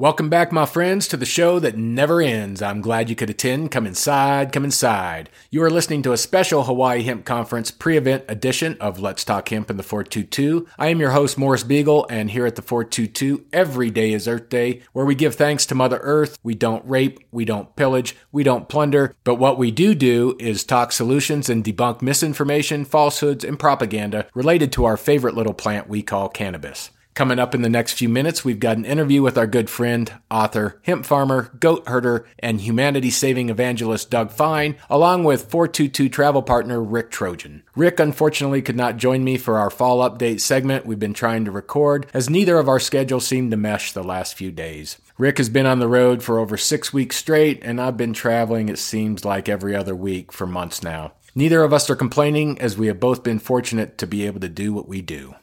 Welcome back, my friends, to the show that never ends. I'm glad you could attend. Come inside, come inside. You are listening to a special Hawaii Hemp Conference pre event edition of Let's Talk Hemp in the 422. I am your host, Morris Beegle, and here at the 422, every day is Earth Day, where we give thanks to Mother Earth. We don't rape, we don't pillage, we don't plunder, but what we do do is talk solutions and debunk misinformation, falsehoods, and propaganda related to our favorite little plant we call cannabis. Coming up in the next few minutes, we've got an interview with our good friend, author, hemp farmer, goat herder, and humanity saving evangelist Doug Fine, along with 422 travel partner Rick Trojan. Rick unfortunately could not join me for our fall update segment we've been trying to record, as neither of our schedules seemed to mesh the last few days. Rick has been on the road for over six weeks straight, and I've been traveling, it seems like every other week for months now. Neither of us are complaining, as we have both been fortunate to be able to do what we do.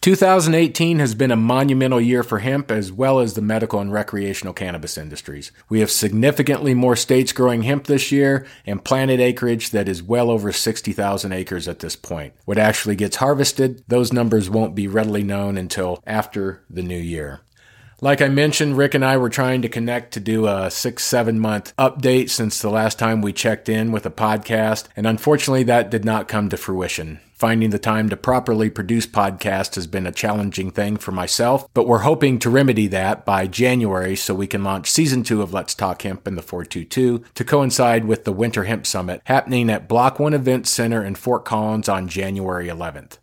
2018 has been a monumental year for hemp as well as the medical and recreational cannabis industries. We have significantly more states growing hemp this year and planted acreage that is well over 60,000 acres at this point. What actually gets harvested, those numbers won't be readily known until after the new year. Like I mentioned, Rick and I were trying to connect to do a six, seven month update since the last time we checked in with a podcast, and unfortunately that did not come to fruition. Finding the time to properly produce podcasts has been a challenging thing for myself, but we're hoping to remedy that by January so we can launch season two of Let's Talk Hemp in the 422 to coincide with the Winter Hemp Summit happening at Block 1 Event Center in Fort Collins on January 11th.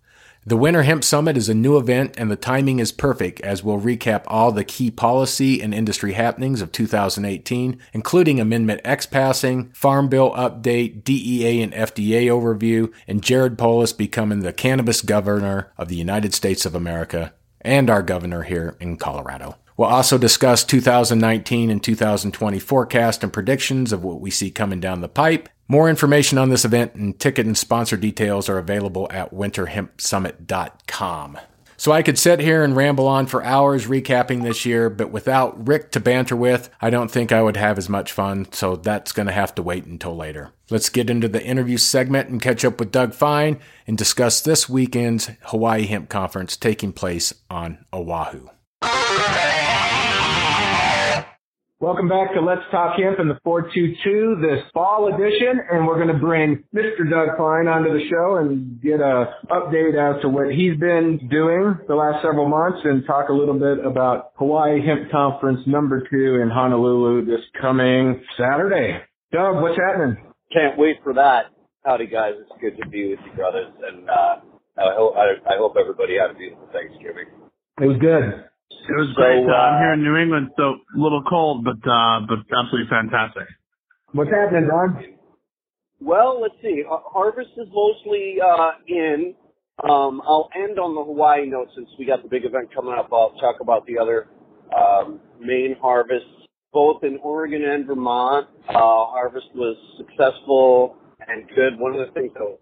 The Winter Hemp Summit is a new event and the timing is perfect as we'll recap all the key policy and industry happenings of 2018, including Amendment X passing, Farm Bill update, DEA and FDA overview, and Jared Polis becoming the cannabis governor of the United States of America and our governor here in Colorado. We'll also discuss 2019 and 2020 forecast and predictions of what we see coming down the pipe more information on this event and ticket and sponsor details are available at winterhempsummit.com. So I could sit here and ramble on for hours recapping this year, but without Rick to banter with, I don't think I would have as much fun, so that's going to have to wait until later. Let's get into the interview segment and catch up with Doug Fine and discuss this weekend's Hawaii Hemp Conference taking place on Oahu. Welcome back to Let's Talk Hemp in the 422, this fall edition, and we're going to bring Mr. Doug Fine onto the show and get a update as to what he's been doing the last several months and talk a little bit about Hawaii Hemp Conference number two in Honolulu this coming Saturday. Doug, what's happening? Can't wait for that. Howdy guys, it's good to be with you brothers, and uh, I hope I, I hope everybody had a beautiful Thanksgiving. It was good. It was great. So, uh, I'm here in New England, so a little cold, but uh, but absolutely fantastic. What's happening, Doug? Well, let's see. Harvest is mostly uh, in. Um, I'll end on the Hawaii note since we got the big event coming up. I'll talk about the other um, main harvests, both in Oregon and Vermont. Uh, harvest was successful and good. One of the things, though,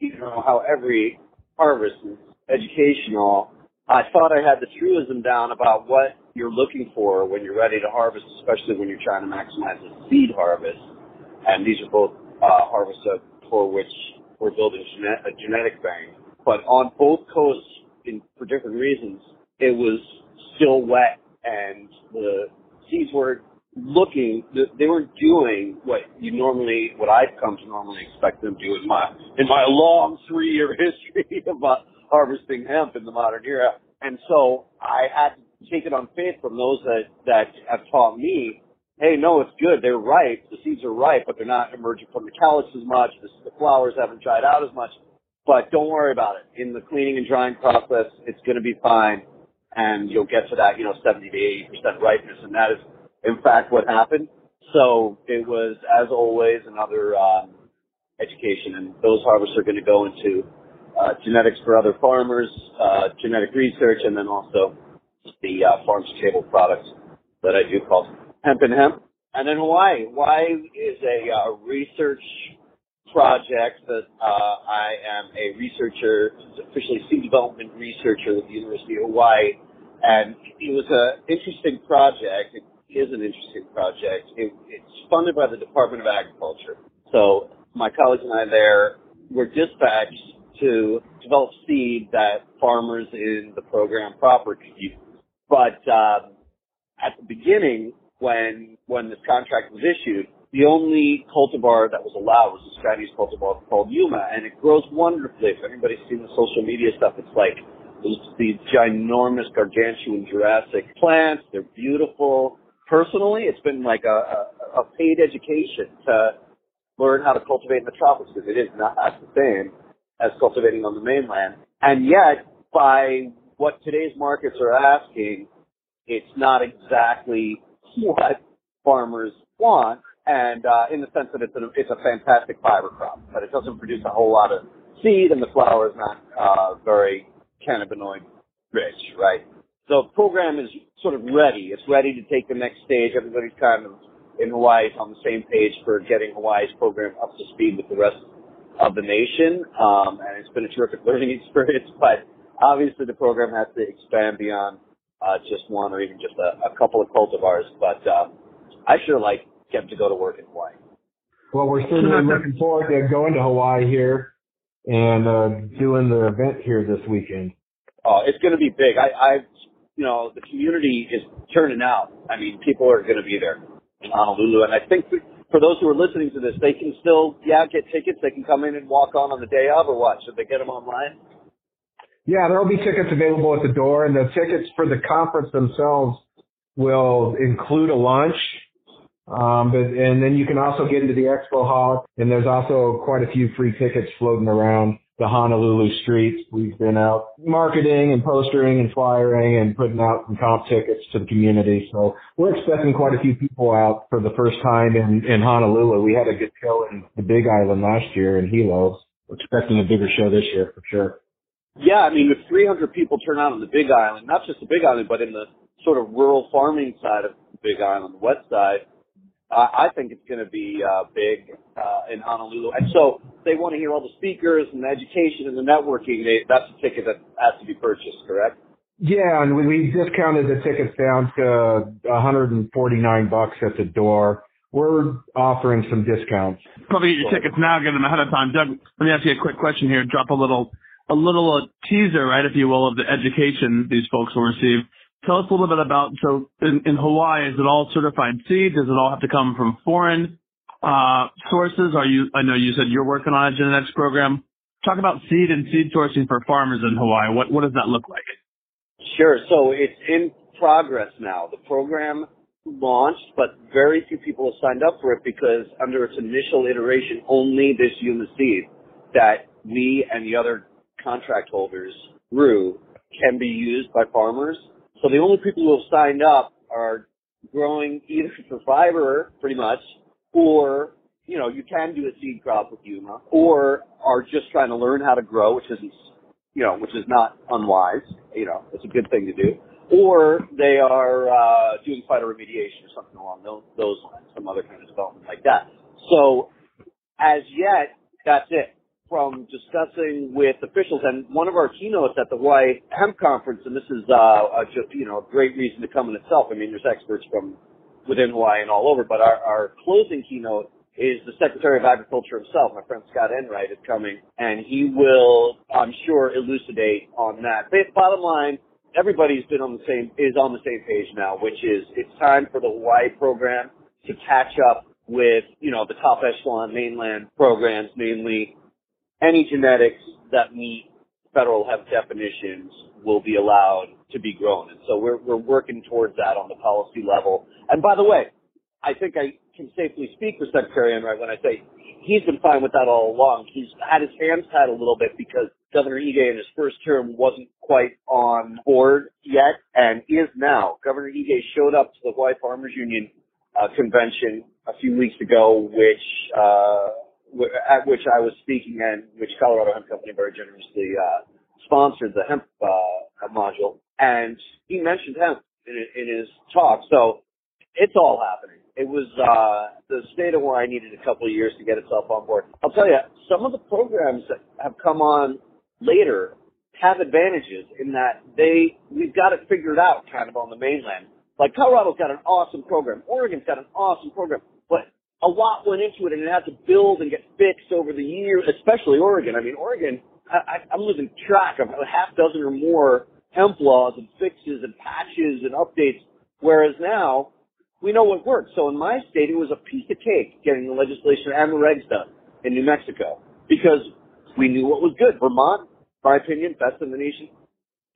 you know how every harvest is educational I thought I had the truism down about what you're looking for when you're ready to harvest, especially when you're trying to maximize a seed harvest. And these are both uh, harvests for which we're building a genetic bank. But on both coasts, in, for different reasons, it was still wet, and the seeds were looking. They were doing what you normally, what I've come to normally expect them to do in my in my long three year history of uh, harvesting hemp in the modern era. And so I had to take it on faith from those that, that have taught me, hey, no, it's good. They're ripe. The seeds are ripe, but they're not emerging from the calyx as much. The, the flowers haven't dried out as much. But don't worry about it. In the cleaning and drying process, it's going to be fine. And you'll get to that, you know, 70 to 80% ripeness. And that is, in fact, what happened. So it was, as always, another um, education. And those harvests are going to go into uh, genetics for other farmers, uh, genetic research, and then also the uh, farm to table products that I do called Hemp and Hemp. And then Hawaii. Hawaii is a uh, research project that uh, I am a researcher, officially seed development researcher with the University of Hawaii. And it was an interesting project. It is an interesting project. It, it's funded by the Department of Agriculture. So my colleagues and I there were dispatched to develop seed that farmers in the program proper could use. But uh, at the beginning, when when this contract was issued, the only cultivar that was allowed was a Chinese cultivar called Yunma, and it grows wonderfully. If anybody's seen the social media stuff, it's like these ginormous gargantuan Jurassic plants. They're beautiful. Personally, it's been like a, a, a paid education to learn how to cultivate in the tropics because it is not the same as cultivating on the mainland. And yet, by what today's markets are asking, it's not exactly what farmers want. And uh, in the sense that it's a, it's a fantastic fiber crop, but it doesn't produce a whole lot of seed, and the flower is not uh, very cannabinoid rich, right? So the program is sort of ready. It's ready to take the next stage. Everybody's kind of in Hawaii is on the same page for getting Hawaii's program up to speed with the rest of the nation. Um, and it's been a terrific learning experience, but obviously the program has to expand beyond uh, just one or even just a, a couple of cultivars. But uh, I sure like getting to go to work in Hawaii. Well, we're certainly looking forward to going to Hawaii here and uh, doing the event here this weekend. Oh, it's going to be big. I, I've, you know, the community is turning out. I mean, people are going to be there in Honolulu, and I think for those who are listening to this, they can still, yeah, get tickets. They can come in and walk on on the day of, or what? Should they get them online? Yeah, there will be tickets available at the door, and the tickets for the conference themselves will include a lunch. Um, but, and then you can also get into the expo hall, and there's also quite a few free tickets floating around the Honolulu streets. We've been out marketing and postering and flyering and putting out some comp tickets to the community. So we're expecting quite a few people out for the first time in, in Honolulu. We had a good show in the Big Island last year in Hilo. We're expecting a bigger show this year for sure. Yeah, I mean, if 300 people turn out on the Big Island, not just the Big Island, but in the sort of rural farming side of the Big Island, the west side, I think it's going to be uh, big uh, in Honolulu. And so they want to hear all the speakers and the education and the networking. They, that's a ticket that has to be purchased, correct? Yeah, and we, we discounted the tickets down to 149 bucks at the door. We're offering some discounts. Probably get your tickets now, get them ahead of time. Doug, let me ask you a quick question here. Drop a little, a little uh, teaser, right, if you will, of the education these folks will receive. Tell us a little bit about, so in, in Hawaii, is it all certified seed? Does it all have to come from foreign uh, sources? Are you, I know you said you're working on a genetics program. Talk about seed and seed sourcing for farmers in Hawaii. What, what does that look like? Sure. So it's in progress now. The program launched, but very few people have signed up for it because under its initial iteration, only this Yunma seed that we and the other contract holders grew can be used by farmers so the only people who have signed up are growing either for fiber, pretty much, or you know you can do a seed crop with Yunma, or are just trying to learn how to grow, which isn't you know which is not unwise. You know it's a good thing to do. Or they are uh, doing phytoremediation or something along those, those lines, some other kind of development like that. So as yet, that's it from discussing with officials, and one of our keynotes at the Hawaii Hemp Conference, and this is uh, a, just you know a great reason to come in itself. I mean, there's experts from within Hawaii and all over, but our, our closing keynote is the Secretary of Agriculture himself, my friend Scott Enright, is coming, and he will, I'm sure, elucidate on that. But bottom line, everybody's been on the same is on the same page now, which is it's time for the Hawaii program to catch up with you know the top echelon mainland programs, namely any genetics that meet federal hemp definitions will be allowed to be grown. And so we're, we're working towards that on the policy level. And by the way, I think I can safely speak for Secretary Enright when I say he's been fine with that all along. He's had his hands tied a little bit because Governor Ige in his first term wasn't quite on board yet and is now. Governor Ige showed up to the Hawaii Farmers Union uh, convention a few weeks ago, which uh, at which I was speaking and which Colorado Hemp Company very generously uh, sponsored the hemp uh, module. And he mentioned hemp in, in his talk. So it's all happening. It was uh, the state of where I needed a couple of years to get itself on board. I'll tell you, some of the programs that have come on later have advantages in that they we've got it figured out kind of on the mainland. Like Colorado's got an awesome program. Oregon's got an awesome program. But a lot went into it and it had to build and get fixed over the years, especially Oregon. I mean, Oregon, I, I'm losing track of a half dozen or more hemp laws and fixes and patches and updates Whereas now, we know what works. So in my state, it was a piece of cake getting the legislation and the regs done in New Mexico because we knew what was good. Vermont, my opinion, best in the nation.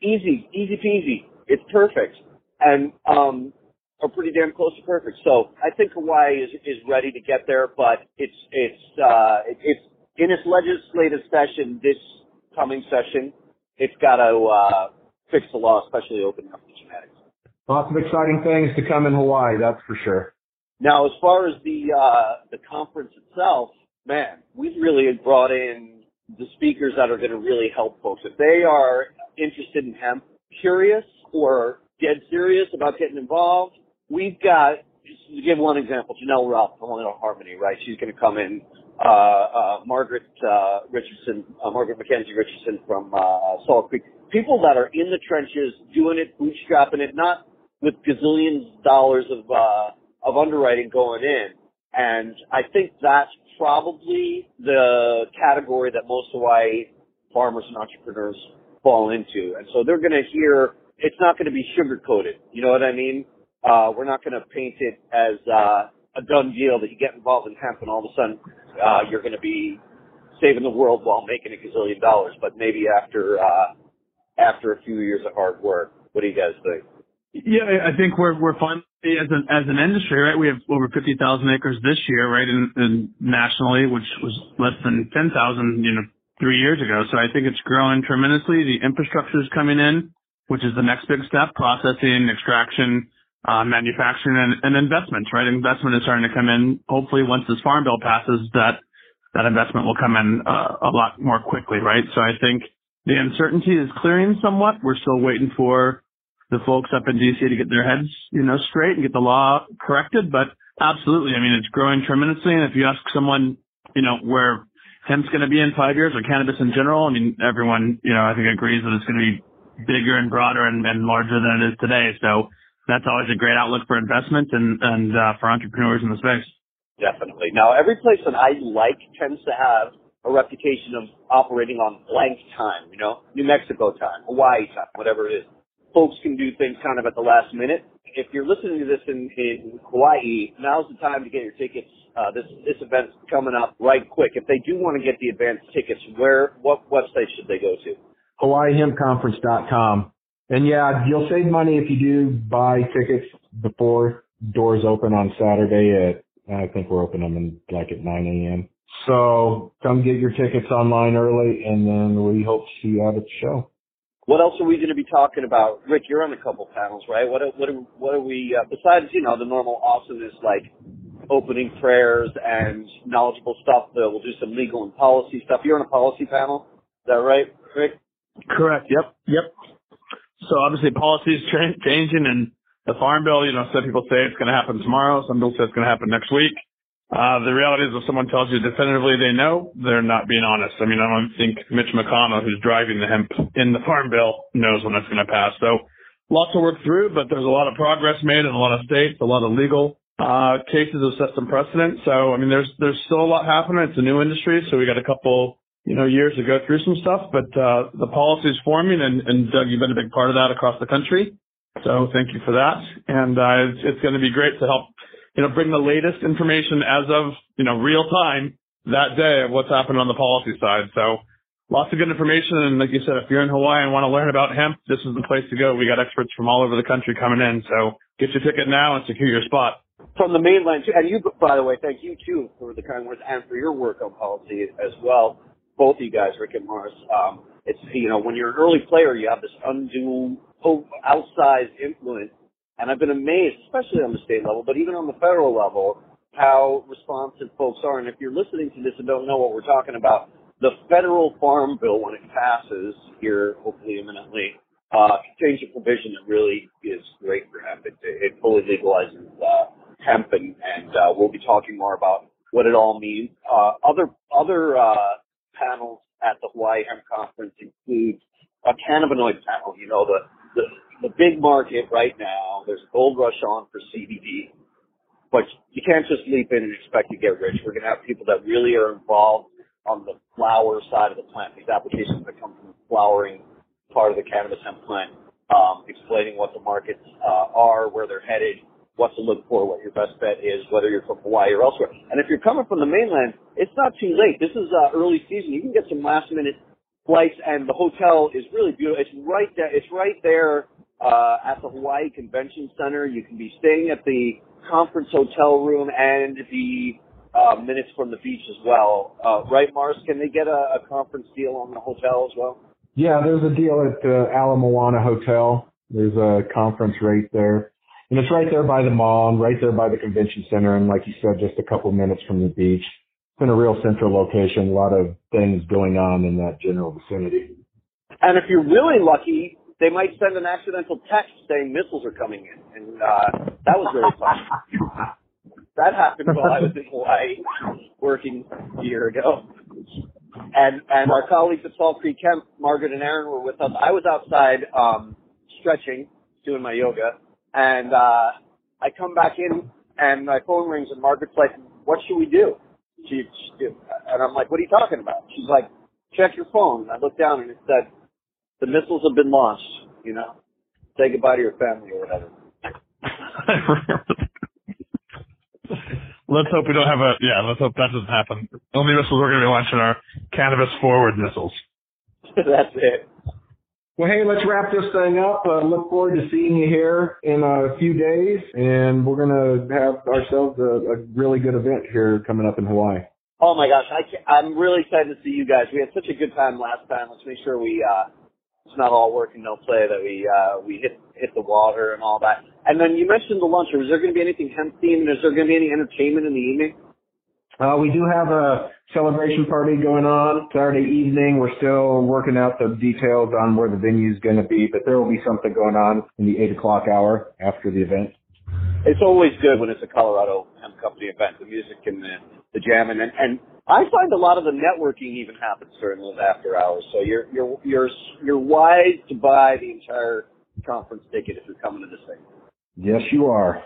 Easy, easy peasy. It's perfect. And, um, are pretty damn close to perfect. So I think Hawaii is, is ready to get there, but it's, it's, uh, it's in its legislative session this coming session. It's got to, uh, fix the law, especially opening up the genetics. Lots of exciting things to come in Hawaii, that's for sure. Now, as far as the, uh, the conference itself, man, we've really brought in the speakers that are going to really help folks. If they are interested in hemp, curious or dead serious about getting involved, we've got, just to give one example, Janelle Ralph from Little Harmony, right? She's going to come in. Uh, uh, Margaret, uh, Richardson, uh, Margaret Mackenzie Richardson from, uh, Salt Creek. People that are in the trenches, doing it, bootstrapping it, not with gazillions dollars of, uh, of underwriting going in. And I think that's probably the category that most Hawaii farmers and entrepreneurs fall into. And so they're going to hear, it's not going to be sugar coated. You know what I mean? Uh, we're not going to paint it as, uh, a done deal that you get involved in hemp and all of a sudden, uh, you're going to be saving the world while making a gazillion dollars. But maybe after, uh, after a few years of hard work, what do you guys think? Yeah, I think we're we're finally as an as an industry, right? We have over fifty thousand acres this year, right, and, nationally, which was less than ten thousand, you know, three years ago. So I think it's growing tremendously. The infrastructure is coming in, which is the next big step: processing, extraction, uh, manufacturing, and, and investments. Right, investment is starting to come in. Hopefully, once this farm bill passes, that that investment will come in uh, a lot more quickly. Right. So I think the uncertainty is clearing somewhat. We're still waiting for the folks up in DC to get their heads, you know, straight and get the law corrected. But absolutely, I mean, it's growing tremendously. And if you ask someone, you know, where hemp's going to be in five years or cannabis in general, I mean, everyone, you know, I think agrees that it's going to be bigger and broader and, and larger than it is today. So that's always a great outlook for investment and, and, uh, for entrepreneurs in the space. Definitely. Now, every place that I like tends to have a reputation of operating on blank time, you know, New Mexico time, Hawaii time, whatever it is folks can do things kind of at the last minute. If you're listening to this in, in Hawaii, now's the time to get your tickets. Uh, this this event's coming up right quick. If they do want to get the advance tickets, where what website should they go to? HawaiiHempConference.com. And yeah, you'll save money if you do buy tickets before doors open on Saturday at I think we're opening them like at 9 a.m. So come get your tickets online early, and then we hope to see you out at the show. What else are we going to be talking about? Rick, you're on a couple panels, right? What are, what are, what are we, uh, besides, you know, the normal awesomeness like opening prayers and knowledgeable stuff, uh, we'll do some legal and policy stuff. You're on a policy panel. Is that right, Rick? Correct. Yep. Yep. So obviously policy is tra- changing and the farm bill, you know, some people say it's going to happen tomorrow. Some people say it's going to happen next week. Uh, the reality is if someone tells you definitively they know, they're not being honest. I mean, I don't think Mitch McConnell, who's driving the hemp in the farm bill, knows when it's going to pass. So lots to work through, but there's a lot of progress made in a lot of states, a lot of legal, uh, cases have set some precedent. So, I mean, there's, there's still a lot happening. It's a new industry. So we got a couple, you know, years to go through some stuff, but, uh, the policy is forming and, and Doug, you've been a big part of that across the country. So thank you for that. And, uh, it's, it's going to be great to help you know, bring the latest information as of, you know, real time that day of what's happened on the policy side. So lots of good information. And like you said, if you're in Hawaii and want to learn about hemp, this is the place to go. We got experts from all over the country coming in. So get your ticket now and secure your spot. From the mainland too. And you, by the way, thank you too for the kind words and for your work on policy as well. Both of you guys, Rick and Morris. Um, it's, you know, when you're an early player, you have this undue, outsized influence and I've been amazed, especially on the state level, but even on the federal level, how responsive folks are. And if you're listening to this and don't know what we're talking about, the federal farm bill, when it passes here, hopefully imminently, uh, contains a provision that really is great for hemp. It, it fully legalizes uh, hemp, and, and uh, we'll be talking more about what it all means. Uh, other other uh, panels at the Hawaii Hemp Conference include a cannabinoid panel. You know, the the the big market right now, there's a gold rush on for CBD, but you can't just leap in and expect to get rich. We're going to have people that really are involved on the flower side of the plant, these applications that come from the flowering part of the cannabis hemp plant. um, explaining what the markets uh, are, where they're headed, what to look for, what your best bet is, whether you're from Hawaii or elsewhere. And if you're coming from the mainland, it's not too late. This is uh, early season. You can get some last minute flights, and the hotel is really beautiful. It's right there. It's right there uh, at the Hawaii Convention Center. You can be staying at the conference hotel room and be uh, minutes from the beach as well. Uh, right, Mars? Can they get a, a conference deal on the hotel as well? Yeah, there's a deal at the uh, Ala Moana Hotel. There's a conference rate there. And it's right there by the mall and right there by the convention center. And like you said, just a couple minutes from the beach. It's in a real central location. A lot of things going on in that general vicinity. And if you're really lucky, they might send an accidental text saying missiles are coming in. And, uh, that was very fun. that happened while I was in Hawaii working a year ago. And, and our colleagues at Salt Creek Hemp, Margaret and Aaron were with us. I was outside, um, stretching, doing my yoga and uh, I come back in and my phone rings and Margaret's like, "What should we do?" She, she and I'm like, "What are you talking about?" She's like, "Check your phone." And I look down and it said, "The missiles have been launched." You know, say goodbye to your family or whatever. let's hope we don't have a yeah. Let's hope that doesn't happen. Only missiles we're going to be launching are cannabis forward missiles. That's it. Well, hey, let's wrap this thing up. Uh, look forward to seeing you here in a few days, and we're going to have ourselves a, a, really good event here coming up in Hawaii. Oh my gosh, I am really excited to see you guys. We had such a good time last time. Let's make sure we uh, it's not all work and no play. That we uh, we hit hit the water and all that. And then you mentioned the lunch. Is there going to be anything hemp themed? Is there going to be any entertainment in the evening? Uh, we do have a celebration party going on Saturday evening. We're still working out the details on where the venue is going to be, but there will be something going on in the eight o'clock hour after the event. It's always good when it's a Colorado Hemp Company event, the music and the, the jamming, and, and I find a lot of the networking even happens during those after hours. So you're you're you're you're wise to buy the entire conference ticket if you're coming to this thing. Yes, you are.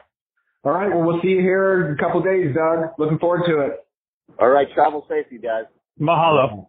All right. Well, we'll see you here in a couple of days, Doug. Looking forward to it. All right. Travel safe, you guys. Mahalo.